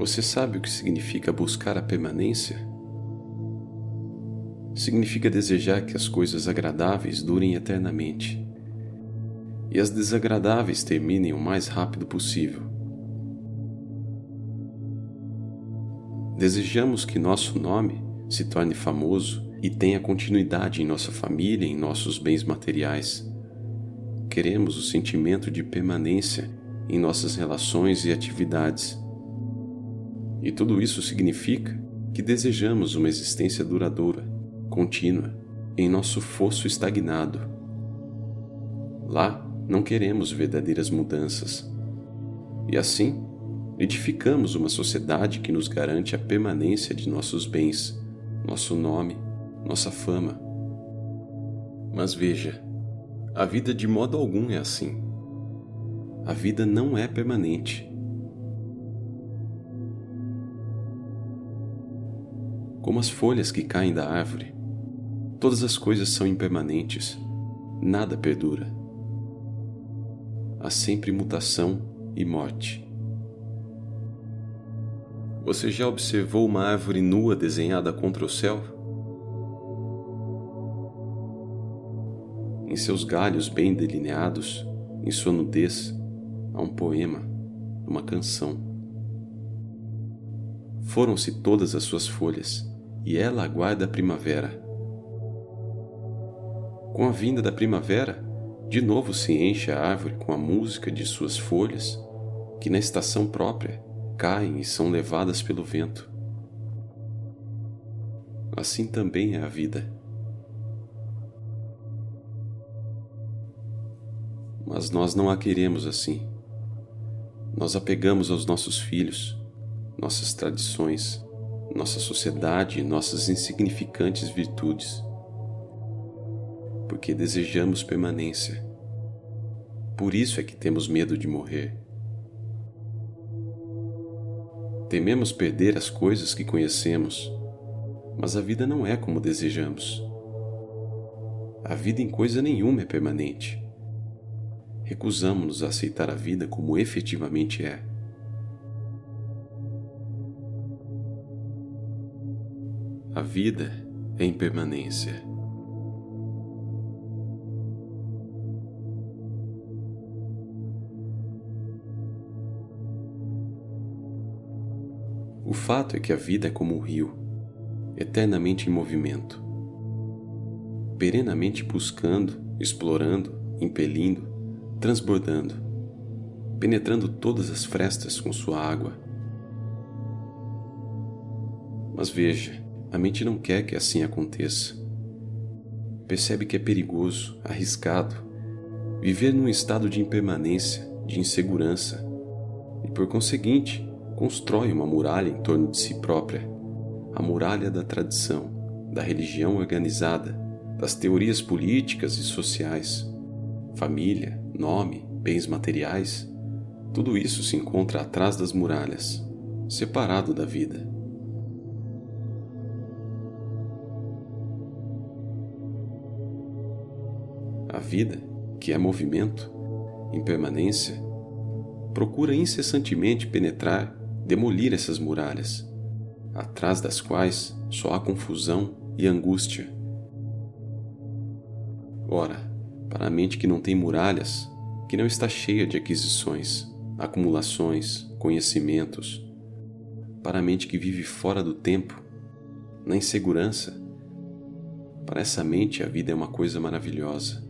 Você sabe o que significa buscar a permanência? Significa desejar que as coisas agradáveis durem eternamente e as desagradáveis terminem o mais rápido possível. Desejamos que nosso nome se torne famoso e tenha continuidade em nossa família e em nossos bens materiais. Queremos o sentimento de permanência em nossas relações e atividades. E tudo isso significa que desejamos uma existência duradoura, contínua, em nosso fosso estagnado. Lá não queremos verdadeiras mudanças. E assim, edificamos uma sociedade que nos garante a permanência de nossos bens, nosso nome, nossa fama. Mas veja, a vida de modo algum é assim. A vida não é permanente. Como as folhas que caem da árvore, todas as coisas são impermanentes, nada perdura. Há sempre mutação e morte. Você já observou uma árvore nua desenhada contra o céu? Em seus galhos bem delineados, em sua nudez, há um poema, uma canção. Foram-se todas as suas folhas, e ela aguarda a primavera. Com a vinda da primavera, de novo se enche a árvore com a música de suas folhas, que na estação própria caem e são levadas pelo vento. Assim também é a vida. Mas nós não a queremos assim. Nós apegamos aos nossos filhos, nossas tradições, nossa sociedade e nossas insignificantes virtudes, porque desejamos permanência. Por isso é que temos medo de morrer. Tememos perder as coisas que conhecemos, mas a vida não é como desejamos. A vida em coisa nenhuma é permanente. Recusamos-nos a aceitar a vida como efetivamente é. A vida é impermanência. O fato é que a vida é como um rio, eternamente em movimento, perenamente buscando, explorando, impelindo, transbordando, penetrando todas as frestas com sua água. Mas veja, a mente não quer que assim aconteça. Percebe que é perigoso, arriscado, viver num estado de impermanência, de insegurança, e por conseguinte, constrói uma muralha em torno de si própria, a muralha da tradição, da religião organizada, das teorias políticas e sociais, família, nome, bens materiais, tudo isso se encontra atrás das muralhas, separado da vida. Vida, que é movimento, impermanência, procura incessantemente penetrar demolir essas muralhas, atrás das quais só há confusão e angústia. Ora, para a mente que não tem muralhas, que não está cheia de aquisições, acumulações, conhecimentos, para a mente que vive fora do tempo, na insegurança, para essa mente a vida é uma coisa maravilhosa.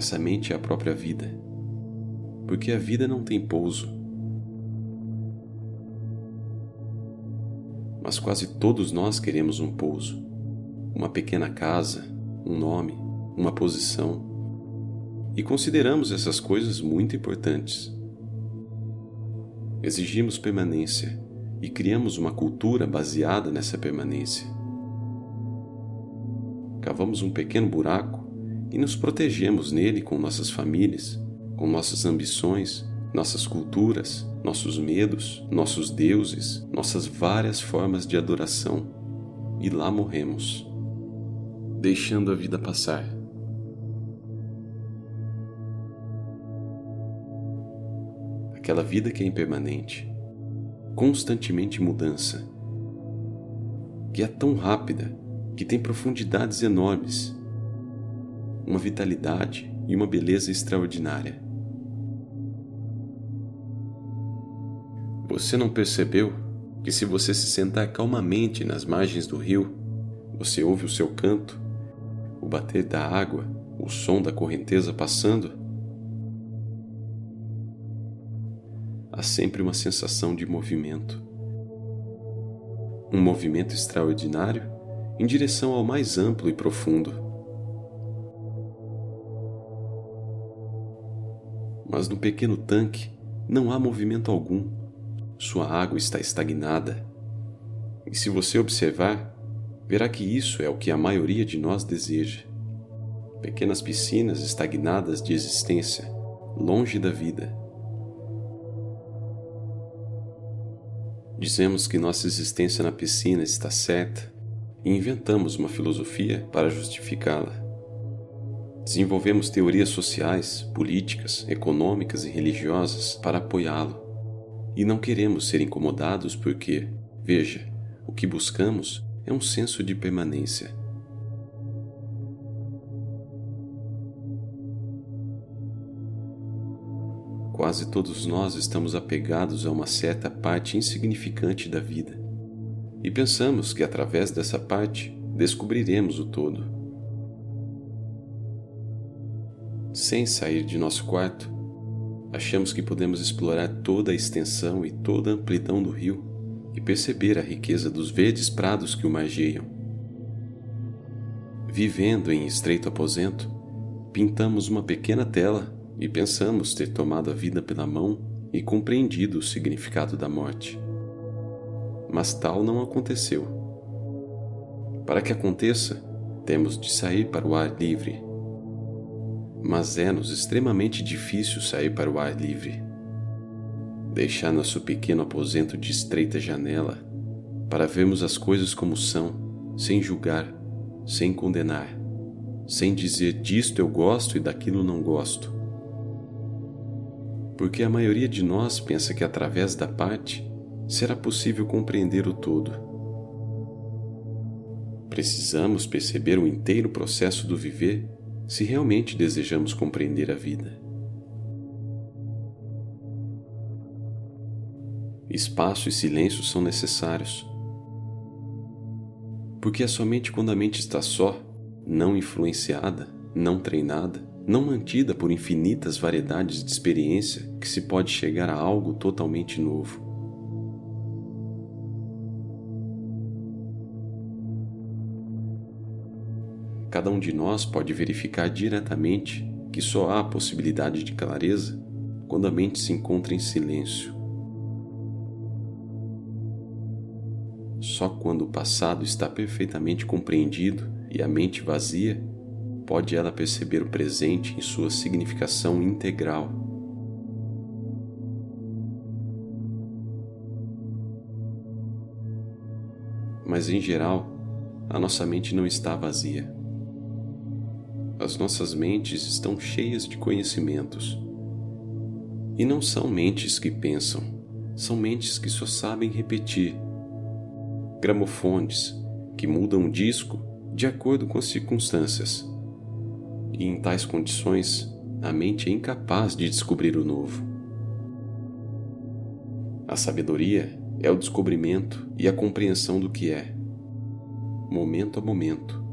Essa mente é a própria vida, porque a vida não tem pouso, mas quase todos nós queremos um pouso, uma pequena casa, um nome, uma posição. E consideramos essas coisas muito importantes. Exigimos permanência e criamos uma cultura baseada nessa permanência. Cavamos um pequeno buraco e nos protegemos nele com nossas famílias, com nossas ambições, nossas culturas, nossos medos, nossos deuses, nossas várias formas de adoração, e lá morremos, deixando a vida passar. Aquela vida que é impermanente, constantemente em mudança, que é tão rápida que tem profundidades enormes, uma vitalidade e uma beleza extraordinária. Você não percebeu que, se você se sentar calmamente nas margens do rio, você ouve o seu canto, o bater da água, o som da correnteza passando? Há sempre uma sensação de movimento. Um movimento extraordinário em direção ao mais amplo e profundo. Mas no pequeno tanque não há movimento algum sua água está estagnada. E se você observar, verá que isso é o que a maioria de nós deseja. Pequenas piscinas estagnadas de existência, longe da vida. Dizemos que nossa existência na piscina está certa e inventamos uma filosofia para justificá-la. Desenvolvemos teorias sociais, políticas, econômicas e religiosas para apoiá-lo e não queremos ser incomodados porque, veja, o que buscamos é um senso de permanência. Quase todos nós estamos apegados a uma certa parte insignificante da vida e pensamos que através dessa parte descobriremos o todo. Sem sair de nosso quarto, achamos que podemos explorar toda a extensão e toda a amplidão do rio e perceber a riqueza dos verdes prados que o margeiam. Vivendo em estreito aposento, pintamos uma pequena tela e pensamos ter tomado a vida pela mão e compreendido o significado da morte. Mas tal não aconteceu. Para que aconteça, temos de sair para o ar livre mas é-nos extremamente difícil sair para o ar livre. Deixar nosso pequeno aposento de estreita janela para vermos as coisas como são, sem julgar, sem condenar, sem dizer disto eu gosto e daquilo não gosto. Porque a maioria de nós pensa que através da parte será possível compreender o todo. Precisamos perceber o inteiro processo do viver se realmente desejamos compreender a vida. Espaço e silêncio são necessários. Porque é somente quando a mente está só, não influenciada, não treinada, não mantida por infinitas variedades de experiência, que se pode chegar a algo totalmente novo. Cada um de nós pode verificar diretamente que só há possibilidade de clareza quando a mente se encontra em silêncio. Só quando o passado está perfeitamente compreendido e a mente vazia, pode ela perceber o presente em sua significação integral. Mas em geral, a nossa mente não está vazia. As nossas mentes estão cheias de conhecimentos. E não são mentes que pensam, são mentes que só sabem repetir. Gramofones que mudam o disco de acordo com as circunstâncias. E em tais condições, a mente é incapaz de descobrir o novo. A sabedoria é o descobrimento e a compreensão do que é, momento a momento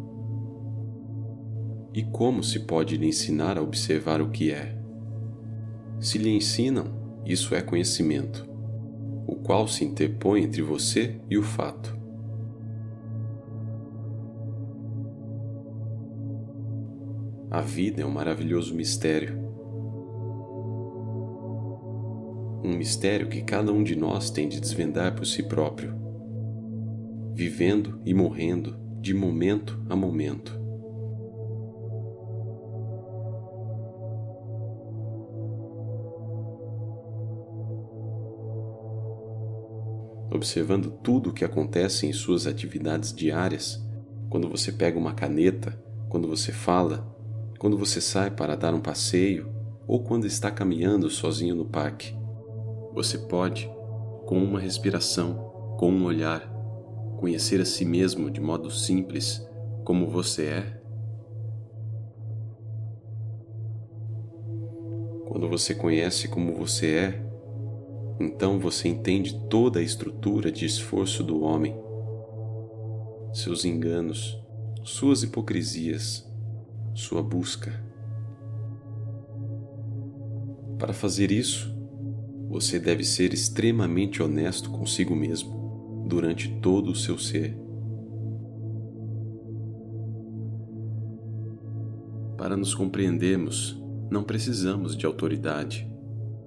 e como se pode lhe ensinar a observar o que é? Se lhe ensinam, isso é conhecimento, o qual se interpõe entre você e o fato. A vida é um maravilhoso mistério. Um mistério que cada um de nós tem de desvendar por si próprio, vivendo e morrendo de momento a momento. Observando tudo o que acontece em suas atividades diárias, quando você pega uma caneta, quando você fala, quando você sai para dar um passeio ou quando está caminhando sozinho no parque. Você pode, com uma respiração, com um olhar, conhecer a si mesmo de modo simples, como você é? Quando você conhece como você é, então você entende toda a estrutura de esforço do homem, seus enganos, suas hipocrisias, sua busca. Para fazer isso, você deve ser extremamente honesto consigo mesmo durante todo o seu ser. Para nos compreendermos, não precisamos de autoridade,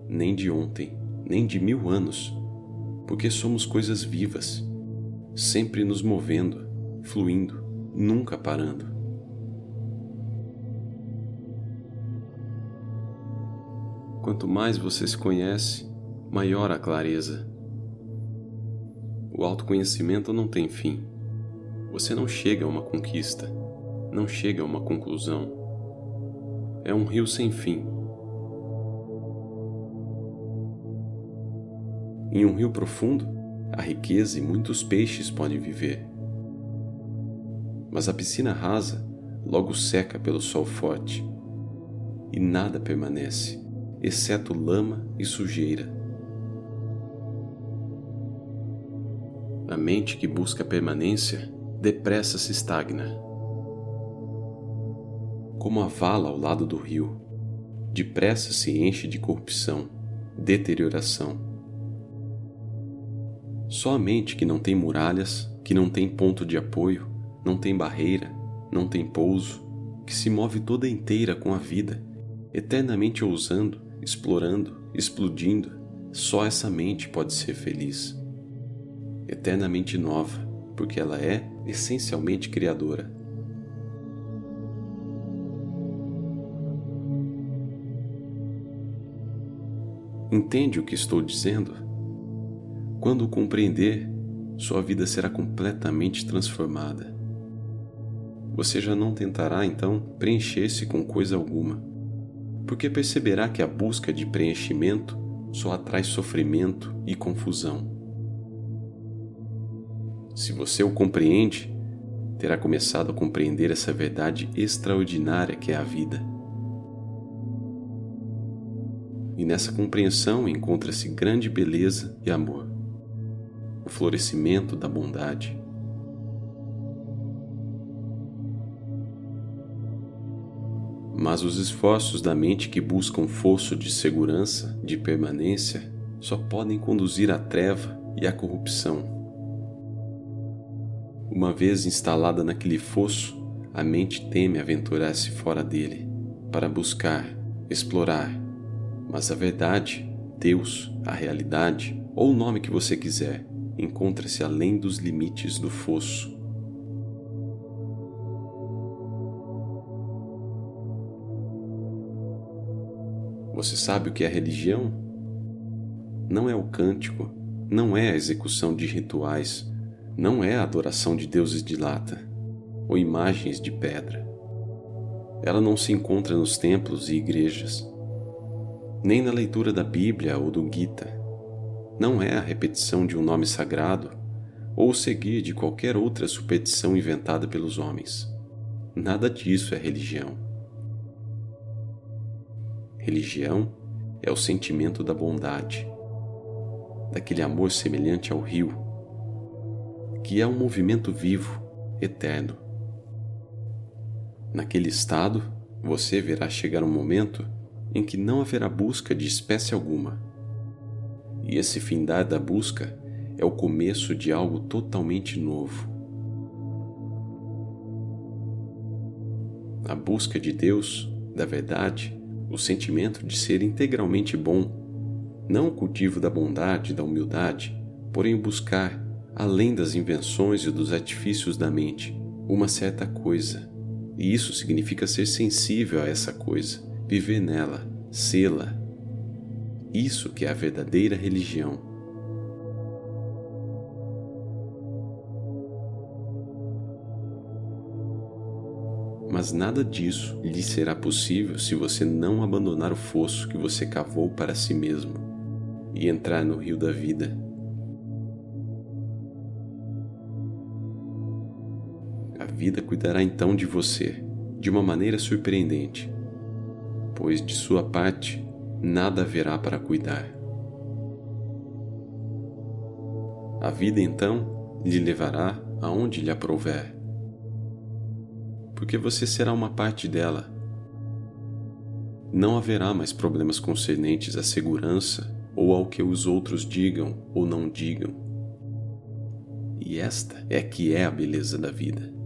nem de ontem, nem de mil anos, porque somos coisas vivas, sempre nos movendo, fluindo, nunca parando. Quanto mais você se conhece, maior a clareza. O autoconhecimento não tem fim. Você não chega a uma conquista, não chega a uma conclusão. É um rio sem fim. Em um rio profundo, a riqueza e muitos peixes podem viver. Mas a piscina rasa logo seca pelo sol forte e nada permanece, exceto lama e sujeira. A mente que busca permanência depressa se estagna. Como a vala ao lado do rio, depressa se enche de corrupção, deterioração. Só a mente que não tem muralhas, que não tem ponto de apoio, não tem barreira, não tem pouso, que se move toda inteira com a vida, eternamente ousando, explorando, explodindo, só essa mente pode ser feliz eternamente nova, porque ela é essencialmente criadora. Entende o que estou dizendo? Quando o compreender, sua vida será completamente transformada. Você já não tentará então preencher-se com coisa alguma, porque perceberá que a busca de preenchimento só atrai sofrimento e confusão. Se você o compreende, terá começado a compreender essa verdade extraordinária que é a vida. E nessa compreensão encontra-se grande beleza e amor, florescimento da bondade. Mas os esforços da mente que buscam fosso de segurança, de permanência, só podem conduzir à treva e à corrupção. Uma vez instalada naquele fosso, a mente teme aventurar-se fora dele, para buscar, explorar. Mas a verdade, Deus, a realidade, ou o nome que você quiser, encontra-se além dos limites do fosso. Você sabe o que é religião? Não é o cântico, não é a execução de rituais, não é a adoração de deuses de lata ou imagens de pedra. Ela não se encontra nos templos e igrejas, nem na leitura da Bíblia ou do Gita. Não é a repetição de um nome sagrado ou o seguir de qualquer outra superstição inventada pelos homens. Nada disso é religião. Religião é o sentimento da bondade, daquele amor semelhante ao rio que é um movimento vivo, eterno. Naquele estado, você verá chegar um momento em que não haverá busca de espécie alguma. E esse findar da busca é o começo de algo totalmente novo. A busca de Deus, da verdade, o sentimento de ser integralmente bom, não o cultivo da bondade e da humildade, porém buscar além das invenções e dos artifícios da mente, uma certa coisa. E isso significa ser sensível a essa coisa, viver nela, sê-la. Isso que é a verdadeira religião. Mas nada disso lhe será possível se você não abandonar o fosso que você cavou para si mesmo e entrar no rio da vida. A vida cuidará então de você de uma maneira surpreendente, pois de sua parte nada haverá para cuidar. A vida então lhe levará aonde lhe aprouver, porque você será uma parte dela. Não haverá mais problemas concernentes à segurança ou ao que os outros digam ou não digam. E esta é que é a beleza da vida.